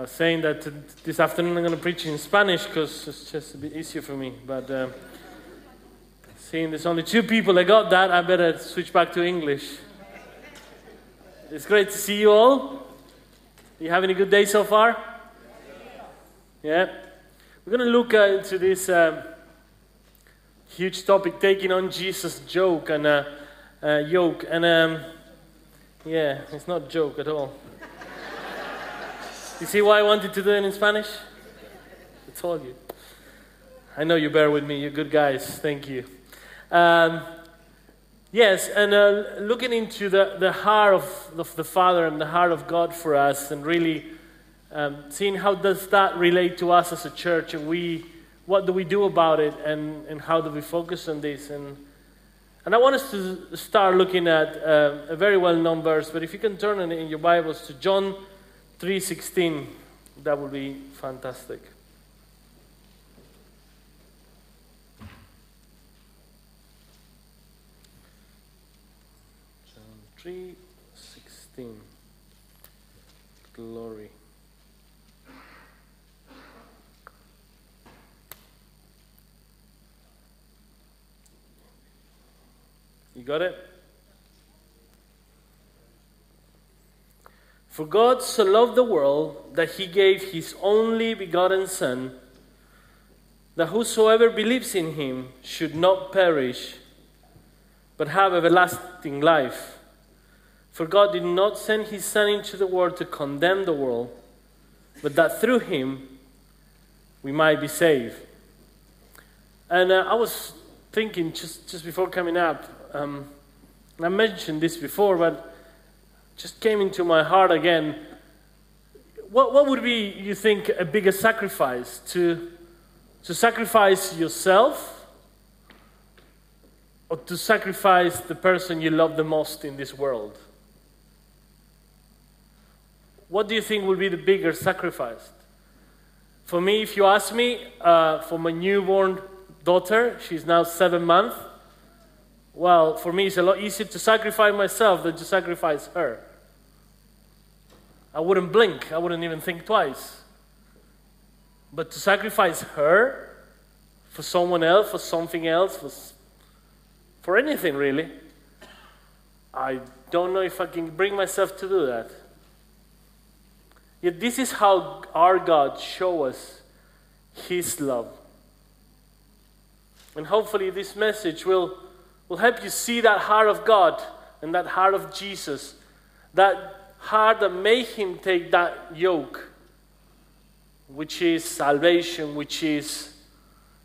I was saying that this afternoon I'm going to preach in Spanish because it's just a bit easier for me. But uh, seeing there's only two people that got that, I better switch back to English. It's great to see you all. You having a good day so far? Yeah. We're going to look uh, into this um, huge topic, taking on Jesus' joke and uh, uh, yoke. And um, yeah, it's not joke at all. You see why I wanted to do it in Spanish? I told you. I know you bear with me. You're good guys. Thank you. Um, yes, and uh, looking into the, the heart of, of the Father and the heart of God for us, and really um, seeing how does that relate to us as a church, and we, what do we do about it, and, and how do we focus on this, and and I want us to start looking at uh, a very well-known verse, but if you can turn it in your Bibles to John 3:16, that would be fantastic. John 3:16. Glory. You got it? For God so loved the world that he gave his only begotten Son, that whosoever believes in him should not perish, but have everlasting life. For God did not send his Son into the world to condemn the world, but that through him we might be saved. And uh, I was thinking just, just before coming up, um, I mentioned this before, but just came into my heart again. What, what would be, you think, a bigger sacrifice? To, to sacrifice yourself or to sacrifice the person you love the most in this world? What do you think would be the bigger sacrifice? For me, if you ask me, uh, for my newborn daughter, she's now seven months. Well, for me, it's a lot easier to sacrifice myself than to sacrifice her. I wouldn't blink, I wouldn't even think twice. But to sacrifice her for someone else, for something else, for, for anything really, I don't know if I can bring myself to do that. Yet this is how our God show us His love. And hopefully this message will will help you see that heart of God and that heart of Jesus, that heart that made him take that yoke, which is salvation, which is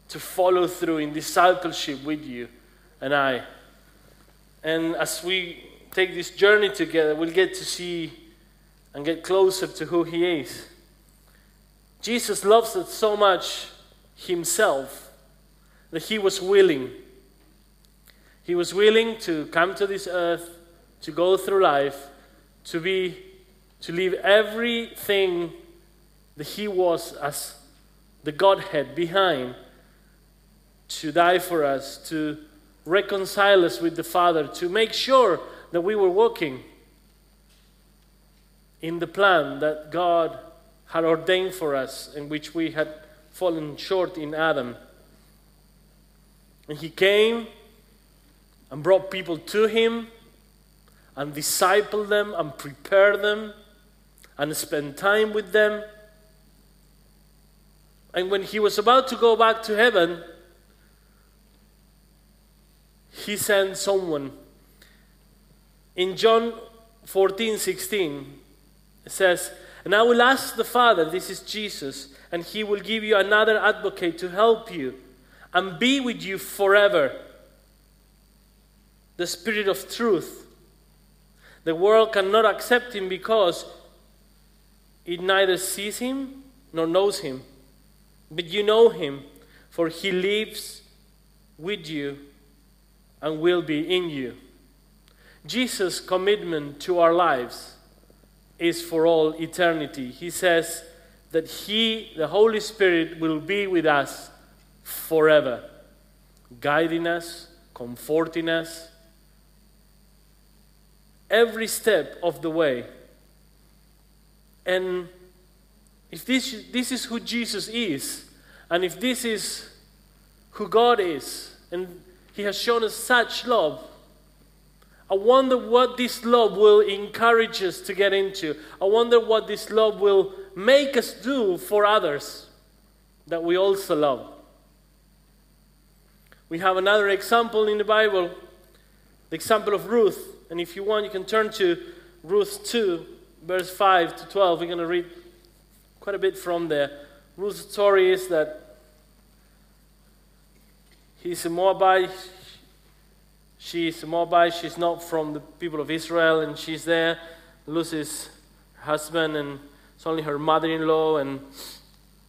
to follow through in discipleship with you and I. And as we take this journey together, we'll get to see and get closer to who he is. Jesus loves us so much himself that he was willing he was willing to come to this earth, to go through life, to be to leave everything that he was as the Godhead behind, to die for us, to reconcile us with the Father, to make sure that we were walking in the plan that God had ordained for us, in which we had fallen short in Adam. And he came and brought people to him and disciple them and prepare them and spend time with them. And when he was about to go back to heaven, he sent someone. In John 14 16, it says, And I will ask the Father, this is Jesus, and he will give you another advocate to help you and be with you forever the Spirit of truth. The world cannot accept him because it neither sees him nor knows him. But you know him, for he lives with you and will be in you. Jesus' commitment to our lives is for all eternity. He says that he, the Holy Spirit, will be with us forever, guiding us, comforting us, every step of the way. And if this, this is who Jesus is, and if this is who God is, and He has shown us such love, I wonder what this love will encourage us to get into. I wonder what this love will make us do for others that we also love. We have another example in the Bible, the example of Ruth. And if you want, you can turn to Ruth 2, verse 5 to 12. We're going to read quite a bit from there. Ruth's story is that he's a Moabite, She's a Moabite, she's not from the people of Israel, and she's there, loses her husband, and it's only her mother in law, and,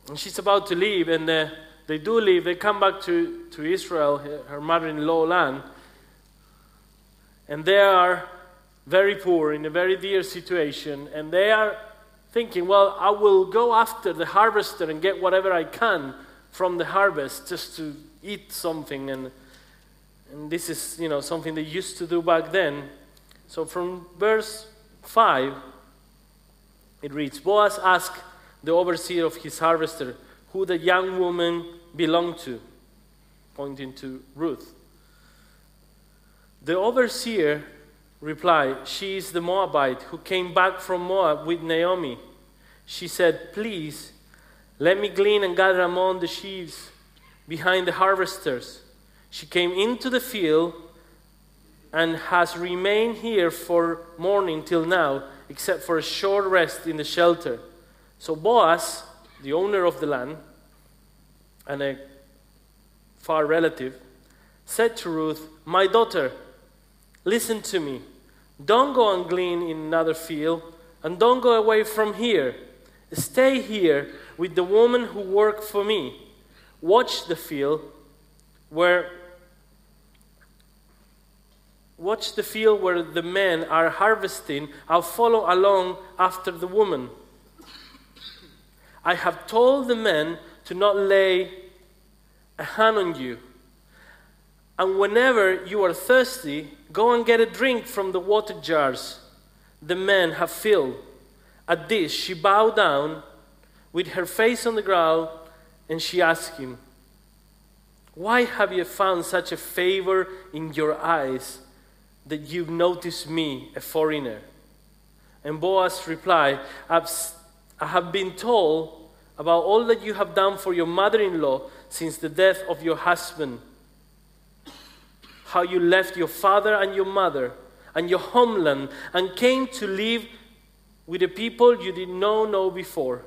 and, she's about to leave, and uh, they do leave. They come back to, to Israel, her mother in law land, and they are very poor, in a very dear situation, and they are thinking, well, I will go after the harvester and get whatever I can from the harvest just to eat something and and this is, you know, something they used to do back then. So from verse 5, it reads Boaz asked the overseer of his harvester who the young woman belonged to, pointing to Ruth. The overseer replied, She is the Moabite who came back from Moab with Naomi. She said, Please, let me glean and gather among the sheaves behind the harvesters. She came into the field and has remained here for morning till now, except for a short rest in the shelter. So Boaz, the owner of the land, and a far relative, said to Ruth, My daughter, listen to me. Don't go and glean in another field, and don't go away from here. Stay here with the woman who worked for me. Watch the field where Watch the field where the men are harvesting. I'll follow along after the woman. I have told the men to not lay a hand on you. And whenever you are thirsty, go and get a drink from the water jars the men have filled. At this, she bowed down with her face on the ground and she asked him, Why have you found such a favor in your eyes? that you've noticed me, a foreigner? And Boaz replied, I have been told about all that you have done for your mother in law since the death of your husband. How you left your father and your mother and your homeland and came to live with a people you did not know before.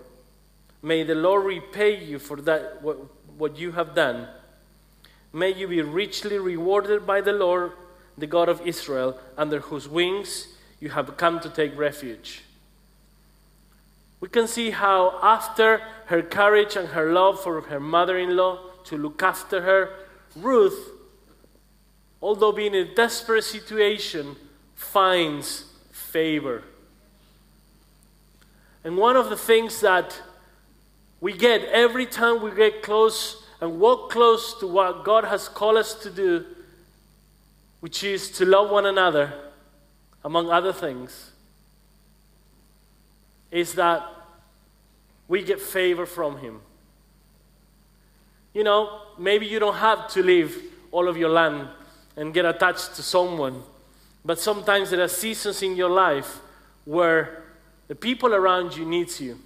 May the Lord repay you for that, what, what you have done. May you be richly rewarded by the Lord the God of Israel, under whose wings you have come to take refuge. We can see how, after her courage and her love for her mother in law to look after her, Ruth, although being in a desperate situation, finds favor. And one of the things that we get every time we get close and walk close to what God has called us to do which is to love one another, among other things, is that we get favor from Him. You know, maybe you don't have to leave all of your land and get attached to someone, but sometimes there are seasons in your life where the people around you needs you.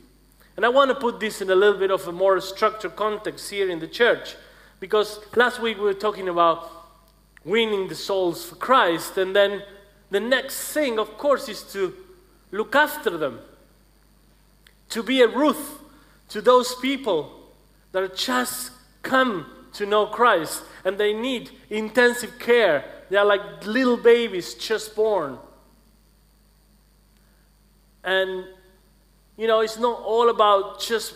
And I want to put this in a little bit of a more structured context here in the church because last week we were talking about winning the souls for Christ. And then the next thing, of course, is to look after them, to be a Ruth to those people that just come to know Christ and they need intensive care. They are like little babies just born. And, you know, it's not all about just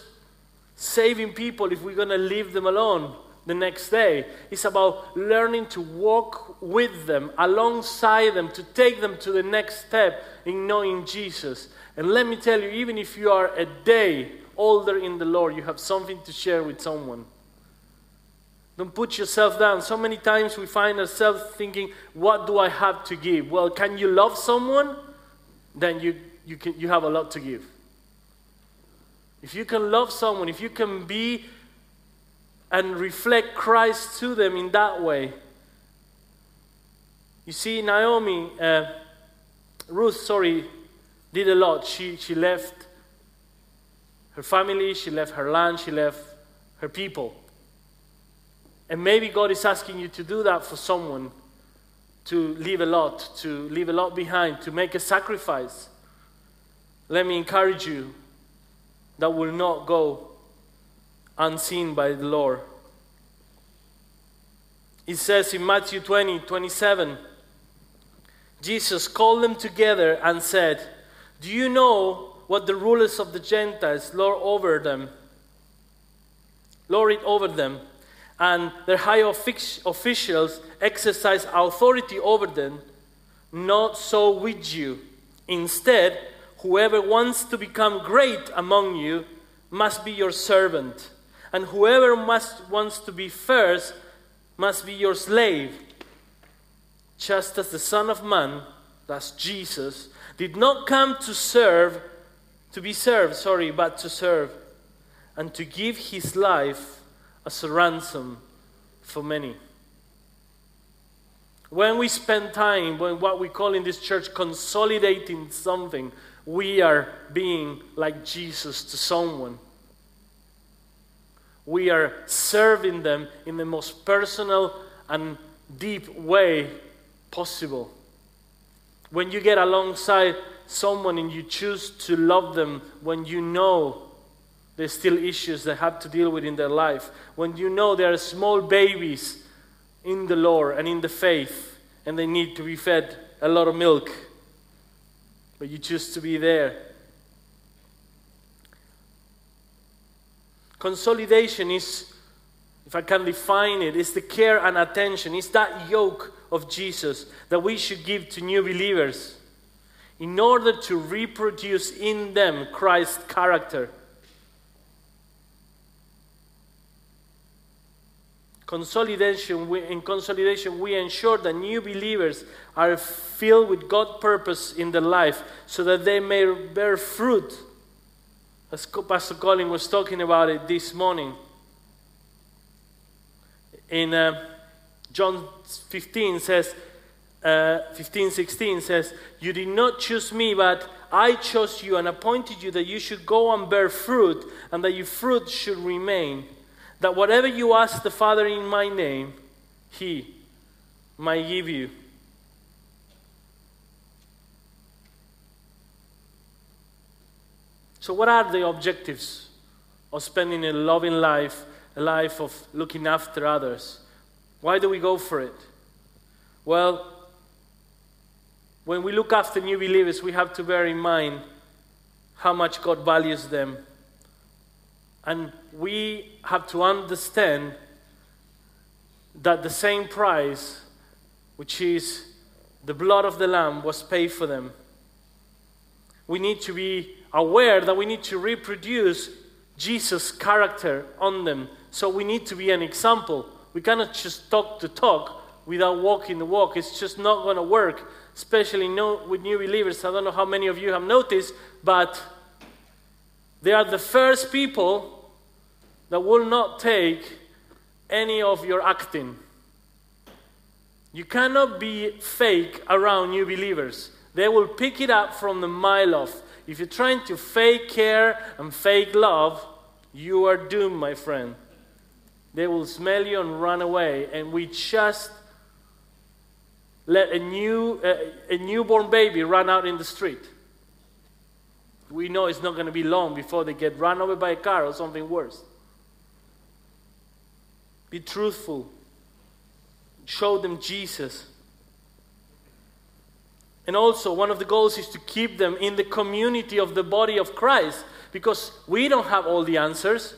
saving people if we're going to leave them alone the next day. It's about learning to walk with them, alongside them, to take them to the next step in knowing Jesus. And let me tell you, even if you are a day older in the Lord, you have something to share with someone. Don't put yourself down. So many times we find ourselves thinking, what do I have to give? Well, can you love someone? Then you, you, can, you have a lot to give. if you can love someone, if you can be and reflect Christ to them in that way. You see, Naomi, uh, Ruth, sorry, did a lot. She, she left her family, she left her land, she left her people. And maybe God is asking you to do that for someone, to leave a lot, to leave a lot behind, to make a sacrifice. Let me encourage you that will not go unseen by the Lord. It says in Matthew 20 27, Jesus called them together and said, Do you know what the rulers of the Gentiles lord over them? Lord it over them, and their high officials exercise authority over them. Not so with you. Instead, whoever wants to become great among you must be your servant and whoever must, wants to be first must be your slave. Just as the Son of Man, that's Jesus, did not come to serve, to be served, sorry, but to serve, and to give his life as a ransom for many. When we spend time, when what we call in this church consolidating something, we are being like Jesus to someone we are serving them in the most personal and deep way possible. When you get alongside someone and you choose to love them when you know there's still issues they have to deal with in their life, when you know there are small babies in the Lord and in the faith and they need to be fed a lot of milk, but you choose to be there Consolidation is, if I can define it, is the care and attention. It's that yoke of Jesus that we should give to new believers in order to reproduce in them Christ's character. Consolidation, in consolidation, we ensure that new believers are filled with God's purpose in their life so that they may bear fruit as Pastor Colin was talking about it this morning. In uh, John 15 says, uh, 15, 16 says, You did not choose me, but I chose you and appointed you that you should go and bear fruit, and that your fruit should remain. That whatever you ask the Father in my name, he might give you. So, what are the objectives of spending a loving life, a life of looking after others? Why do we go for it? Well, when we look after new believers, we have to bear in mind how much God values them. And we have to understand that the same price, which is the blood of the Lamb, was paid for them. We need to be aware that we need to reproduce Jesus' character on them. So we need to be an example. We cannot just talk the talk without walking the walk. It's just not going to work, especially no, with new believers. I don't know how many of you have noticed, but they are the first people that will not take any of your acting. You cannot be fake around new believers. They will pick it up from the mile off. If you're trying to fake care and fake love, you are doomed, my friend. They will smell you and run away. And we just let a, new, uh, a newborn baby run out in the street. We know it's not going to be long before they get run over by a car or something worse. Be truthful. Show them Jesus. And also, one of the goals is to keep them in the community of the body of Christ because we don't have all the answers.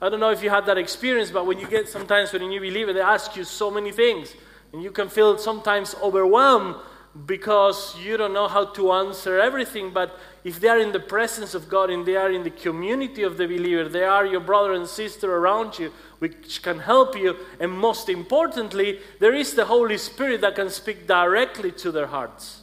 I don't know if you had that experience, but when you get sometimes when a new believer, they ask you so many things, and you can feel sometimes overwhelmed because you don't know how to answer everything. But if they are in the presence of God and they are in the community of the believer, they are your brother and sister around you, which can help you. And most importantly, there is the Holy Spirit that can speak directly to their hearts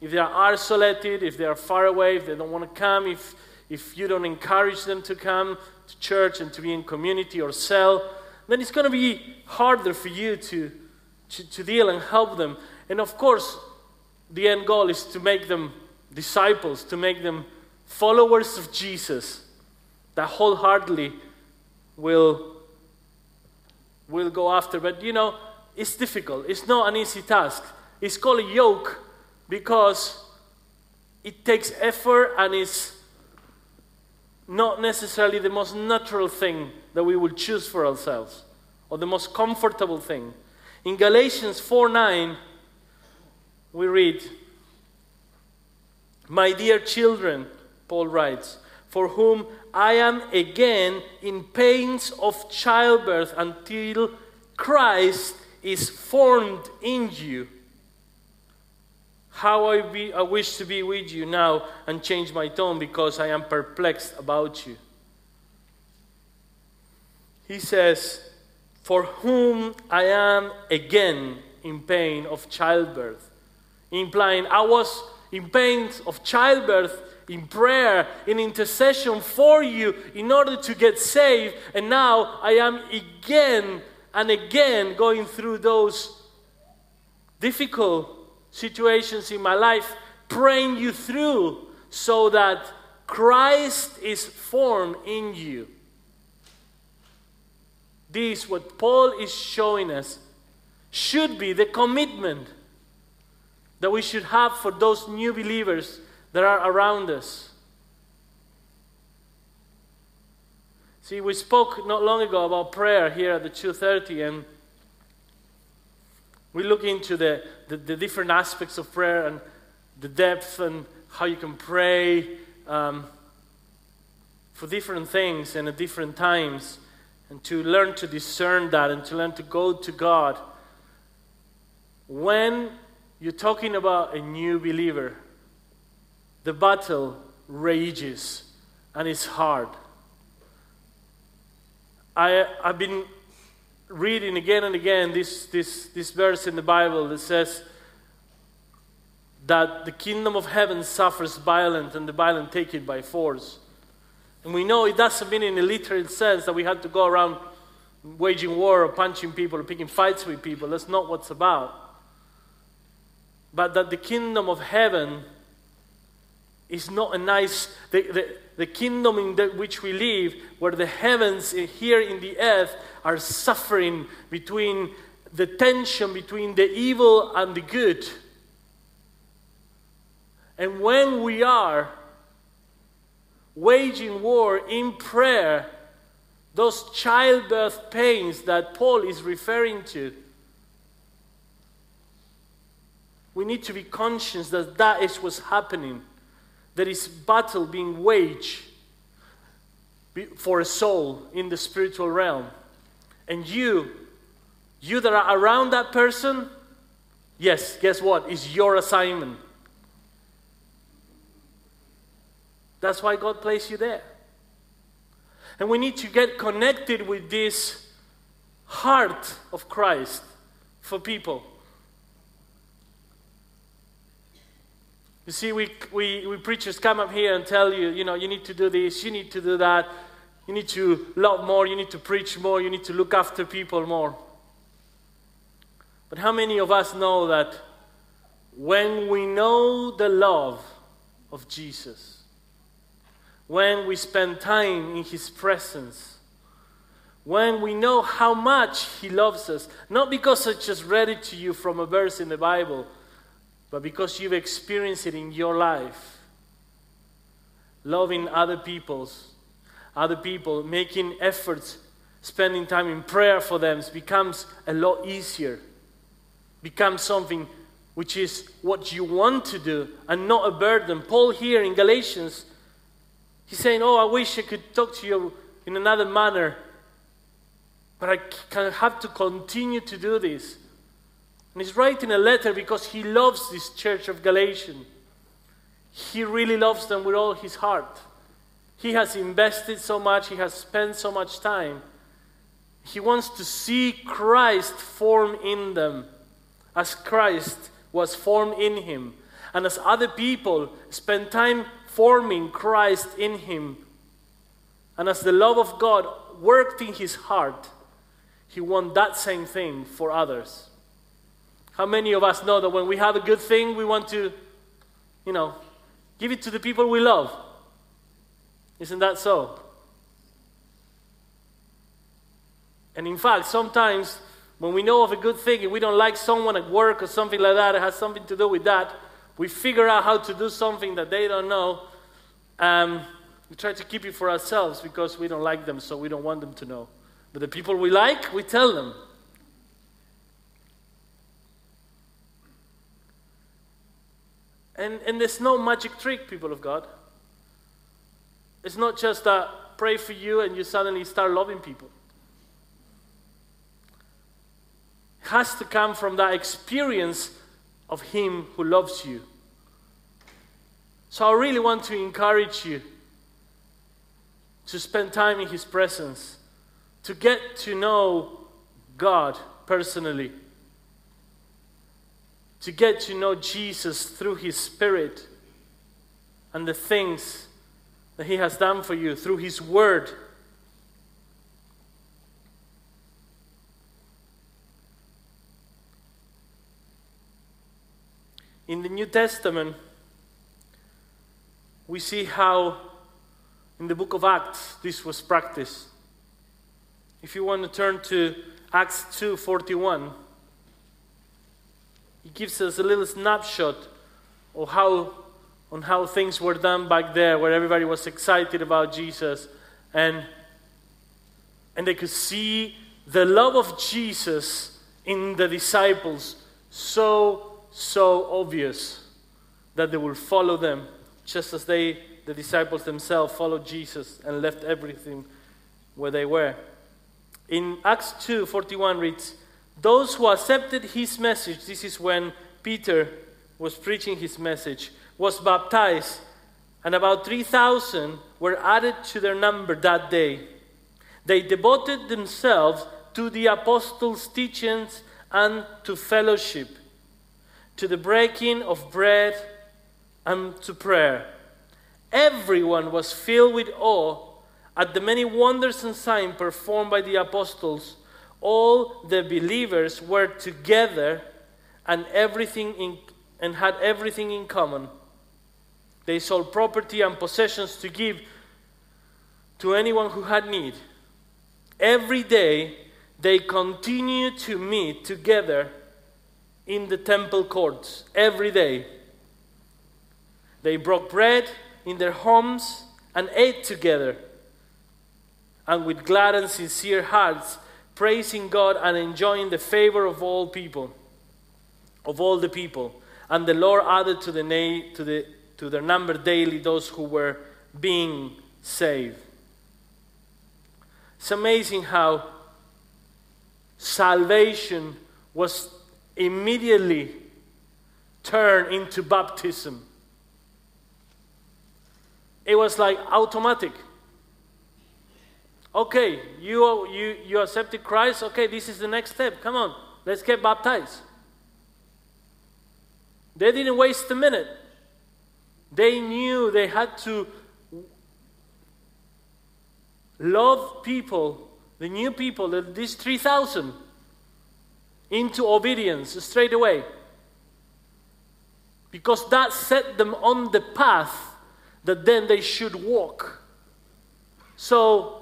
if they are isolated, if they are far away, if they don't want to come, if, if you don't encourage them to come to church and to be in community or cell, then it's going to be harder for you to, to, to deal and help them. And of course, the end goal is to make them disciples, to make them followers of Jesus that wholeheartedly will, will go after. But you know, it's difficult. It's not an easy task. It's called a yoke because it takes effort and is not necessarily the most natural thing that we will choose for ourselves or the most comfortable thing. In Galatians 4 9, we read, My dear children, Paul writes, for whom I am again in pains of childbirth until Christ is formed in you. How I, be, I wish to be with you now and change my tone because I am perplexed about you. He says, For whom I am again in pain of childbirth, implying I was in pain of childbirth in prayer, in intercession for you in order to get saved, and now I am again and again going through those difficult situations in my life, praying you through so that Christ is formed in you. This, what Paul is showing us, should be the commitment that we should have for those new believers that are around us. See, we spoke not long ago about prayer here at the 2:30, and we look into the, the, the, different aspects of prayer and the depth and how you can pray um, for different things and at different times, and to learn to discern that and to learn to go to God. When you're talking about a new believer, the battle rages and it's hard. I, I've been reading again and again this, this, this verse in the Bible that says that the kingdom of heaven suffers violence and the violent take it by force. And we know it doesn't mean in a literal sense that we have to go around waging war or punching people or picking fights with people. That's not what it's about. But that the kingdom of heaven is not a nice, the, the, the kingdom in the, which we live, where the heavens here in the earth are suffering between the tension between the evil and the good. And when we are waging war in prayer, those childbirth pains that Paul is referring to, we need to be conscious that that is what's happening. There is battle being waged for a soul in the spiritual realm. And you, you that are around that person, yes, guess what? Is your assignment. That's why God placed you there. And we need to get connected with this heart of Christ for people. You see, we, we, we preachers come up here and tell you, you know, you need to do this, you need to do that, you need to love more, you need to preach more, you need to look after people more. But how many of us know that when we know the love of Jesus, when we spend time in His presence, when we know how much He loves us, not because I just read it to you from a verse in the Bible but because you've experienced it in your life. Loving other people's, other people, making efforts, spending time in prayer for them becomes a lot easier. Becomes something which is what you want to do and not a burden. Paul here in Galatians, he's saying, Oh, I wish I could talk to you in another manner, but I have to continue to do this. And he's writing a letter because he loves this church of Galatians. He really loves them with all his heart. He has invested so much, he has spent so much time. He wants to see Christ form in them as Christ was formed in him. And as other people spend time forming Christ in him, and as the love of God worked in his heart, he wants that same thing for others. How many of us know that when we have a good thing, we want to, you know, give it to the people we love? Isn't that so? And in fact, sometimes when we know of a good thing and we don't like someone at work or something like that, it has something to do with that, we figure out how to do something that they don't know. Um, we try to keep it for ourselves because we don't like them, so we don't want them to know. But the people we like, we tell them. And, and there's no magic trick, people of God. It's not just that pray for you and you suddenly start loving people. It has to come from that experience of Him who loves you. So I really want to encourage you to spend time in His presence, to get to know God personally, to get to know Jesus through His Spirit and the things that He has done for you through His Word. In the New Testament, we see how in the book of Acts this was practiced. If you want to turn to Acts 2:41, it gives us a little snapshot of how on how things were done back there where everybody was excited about Jesus and and they could see the love of Jesus in the disciples so so obvious that they will follow them, just as they, the disciples themselves, followed Jesus and left everything where they were. In Acts 2 41 reads, Those who accepted his message, this is when Peter was preaching his message, was baptized, and about 3,000 were added to their number that day. They devoted themselves to the apostles' teachings and to fellowship to the breaking of bread and to prayer. Everyone was filled with awe at the many wonders and signs performed by the apostles. All the believers were together and everything in, and had everything in common. They sold property and possessions to give to anyone who had need. Every day they continued to meet together in the temple courts every day. They broke bread in their homes and ate together, and with glad and sincere hearts, praising God and enjoying the favor of all people, of all the people. And the Lord added to, the na- to, the, to their number daily those who were being saved. It's amazing how salvation was immediately turned into baptism. It was like automatic. Okay, you, you, you accepted Christ. Okay, this is the next step. Come on, let's get baptized. They didn't waste a minute. They knew they had to love people, the new people, these 3,000 into obedience straight away. Because that set them on the path that then they should walk. So,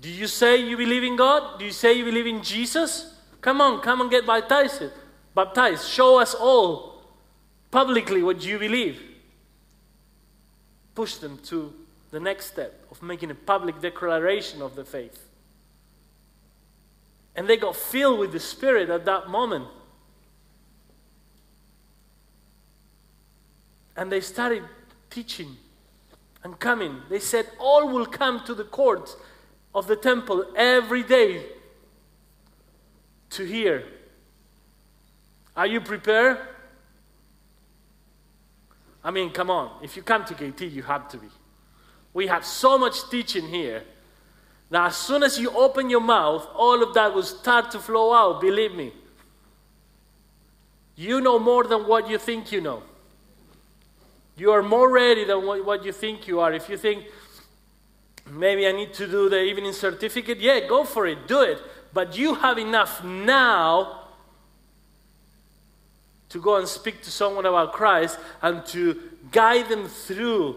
do you say you believe in God? Do you say you believe in Jesus? Come on, come and get baptized. Baptized. Show us all publicly what you believe. Push them to the next step of making a public declaration of the faith. And they got filled with the Spirit at that moment. And they started teaching and coming. They said, All will come to the courts of the temple every day to hear. Are you prepared? I mean, come on. If you come to KT, you have to be. We have so much teaching here now, as soon as you open your mouth, all of that will start to flow out, believe me. You know more than what you think you know. You are more ready than what, what you think you are. If you think, maybe I need to do the evening certificate, yeah, go for it, do it. But you have enough now to go and speak to someone about Christ and to guide them through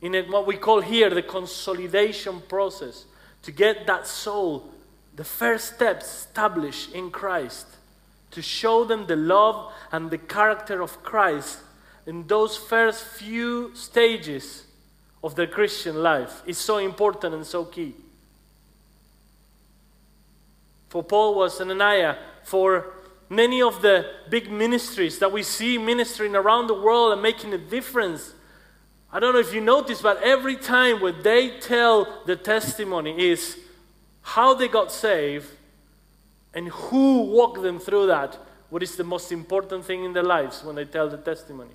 in what we call here the consolidation process to get that soul the first steps established in Christ to show them the love and the character of Christ in those first few stages of their Christian life is so important and so key. For Paul was Ananias, for many of the big ministries that we see ministering around the world and making a difference. I don't know if you notice, but every time when they tell the testimony is how they got saved and who walked them through that. What is the most important thing in their lives when they tell the testimony?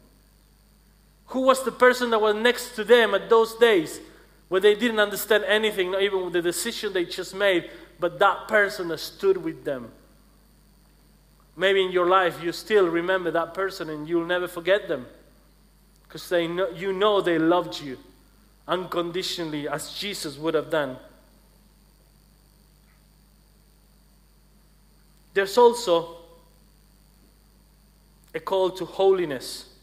Who was the person that was next to them at those days where they didn't understand anything, not even the decision they just made, but that person that stood with them? Maybe in your life you still remember that person and you'll never forget them because know, you know they loved you unconditionally as Jesus would have done. There's also a call to holiness.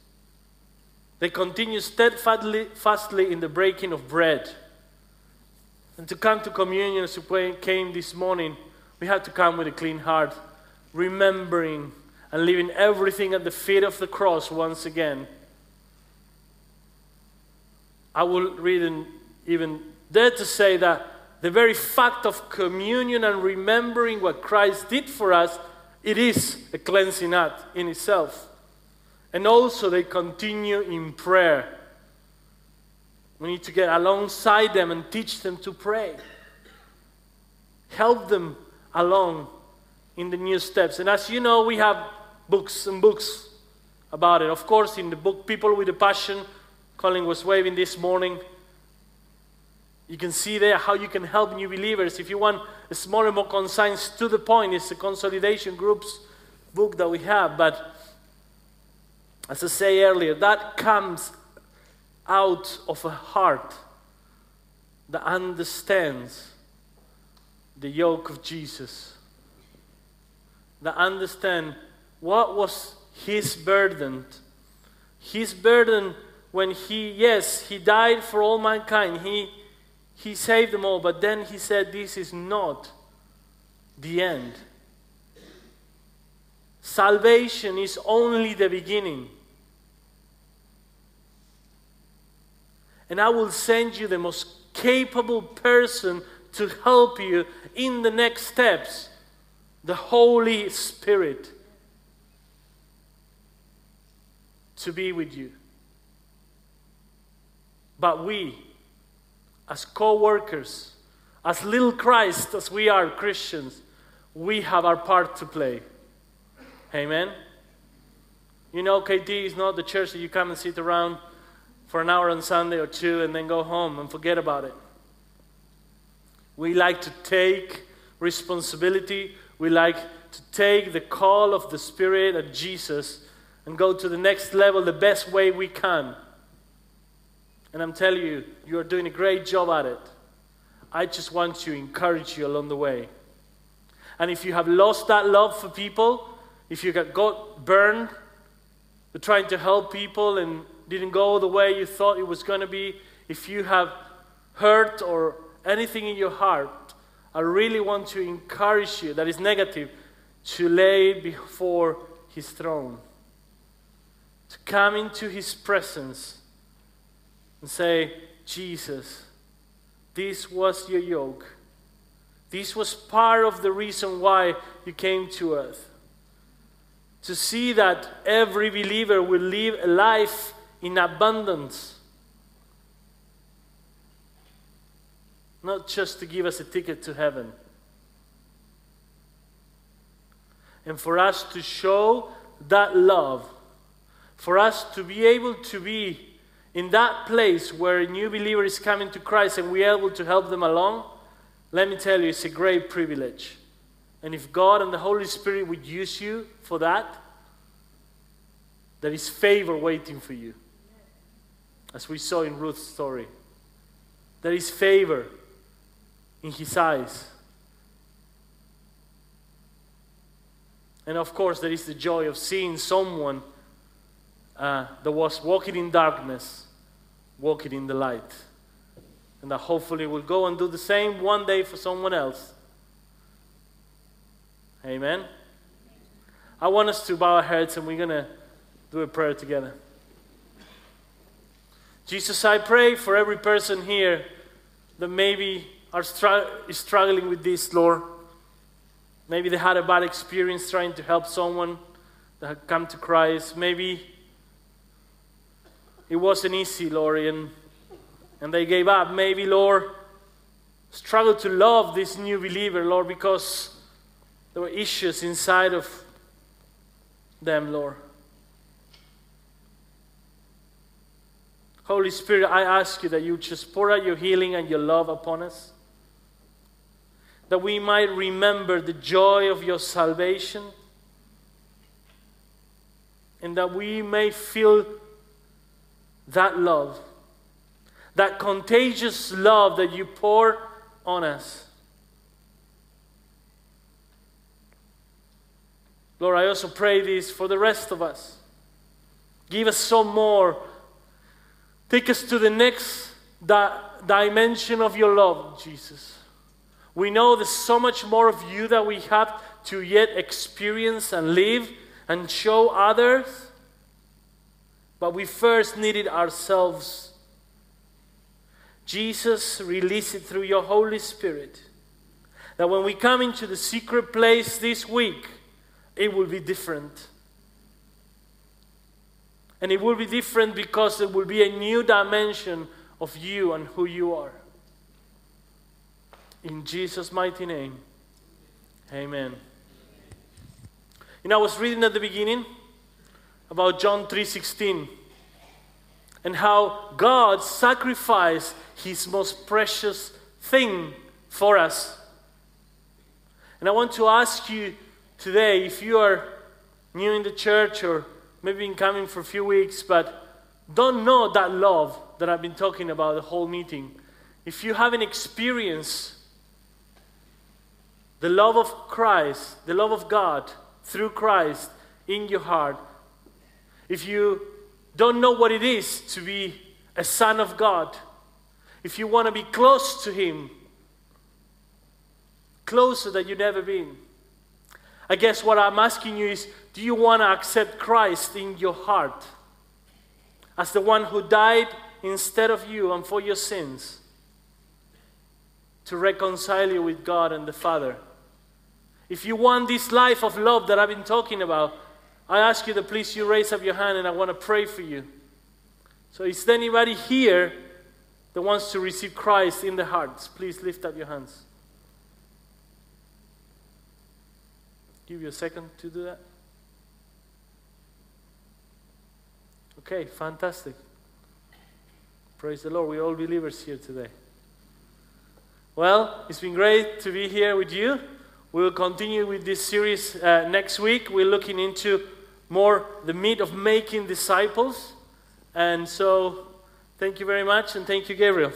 They continue steadfastly in the breaking of bread. And to come to communion as we came this morning, we have to come with a clean heart, remembering and leaving everything at the feet of the cross once again. I will read even dare to say that the very fact of communion and remembering what Christ did for us, it is a cleansing act in itself. And also, they continue in prayer. We need to get alongside them and teach them to pray. Help them along in the new steps. And as you know, we have books and books about it. Of course, in the book People with a Passion, Colin was waving this morning. You can see there how you can help new believers. If you want a smaller, more concise, to the point, it's a consolidation groups book that we have. But as I say earlier, that comes out of a heart that understands the yoke of Jesus, that understand what was his burden. His burden when he, yes, he died for all mankind. He he saved them all, but then he said, This is not the end. Salvation is only the beginning. And I will send you the most capable person to help you in the next steps the Holy Spirit to be with you. But we, as co workers, as little Christ as we are Christians, we have our part to play. Amen? You know, KT is not the church that you come and sit around for an hour on Sunday or two and then go home and forget about it. We like to take responsibility. We like to take the call of the Spirit of Jesus and go to the next level the best way we can. And I'm telling you, you are doing a great job at it. I just want to encourage you along the way. And if you have lost that love for people, if you got burned trying to help people and didn't go the way you thought it was going to be, if you have hurt or anything in your heart, I really want to encourage you that is negative to lay before His throne, to come into His presence and say, Jesus, this was your yoke. This was part of the reason why you came to earth. To see that every believer will live a life in abundance. Not just to give us a ticket to heaven. And for us to show that love, for us to be able to be in that place where a new believer is coming to Christ and we are able to help them along, let me tell you, it's a great privilege. And if God and the Holy Spirit would use you for that, there is favor waiting for you. as we saw in Ruth's story. There is favor in his eyes. And of course, there is the joy of seeing someone uh, that was walking in darkness, walking in the light. And that hopefully will go and do the same one day for someone else. Amen. I want us to bow our heads and we're going to do a prayer together. Jesus, I pray for every person here that maybe are str- struggling with this, Lord. Maybe they had a bad experience trying to help someone that had come to Christ. Maybe it wasn't easy, Lord, and, and they gave up. Maybe, Lord, struggled to love this new believer, Lord, because there were issues inside of them, Lord. Holy Spirit, I ask you that you just pour out your healing and your love upon us. That we might remember the joy of your salvation. And that we may feel that love, that contagious love that you pour on us. Lord, I also pray this for the rest of us. Give us some more. Take us to the next di- dimension of your love, Jesus. We know there's so much more of you that we have to yet experience and live and show others. But we first need it ourselves. Jesus, release it through your Holy Spirit. That when we come into the secret place this week, it will be different. And it will be different because it will be a new dimension of you and who you are. In Jesus' mighty name, amen. You know, I was reading at the beginning about John 3:16 and how God sacrificed his most precious thing for us. And I want to ask you today, if you are new in the church or maybe been coming for a few weeks, but don't know that love that I've been talking about the whole meeting, if you haven't experienced the love of Christ, the love of God through Christ in your heart, if you don't know what it is to be a son of God, if you want to be close to Him, closer than you've never been, I guess what I'm asking you is do you want to accept Christ in your heart as the one who died instead of you and for your sins to reconcile you with God and the Father? If you want this life of love that I've been talking about, I ask you to please you raise up your hand and I want to pray for you. So, is there anybody here that wants to receive Christ in the hearts? Please lift up your hands. Give you a second to do that. Okay, fantastic. Praise the Lord. We're all believers here today. Well, it's been great to be here with you. We will continue with this series uh, next week. We're looking into more the meat of making disciples. And so, thank you very much, and thank you, Gabriel.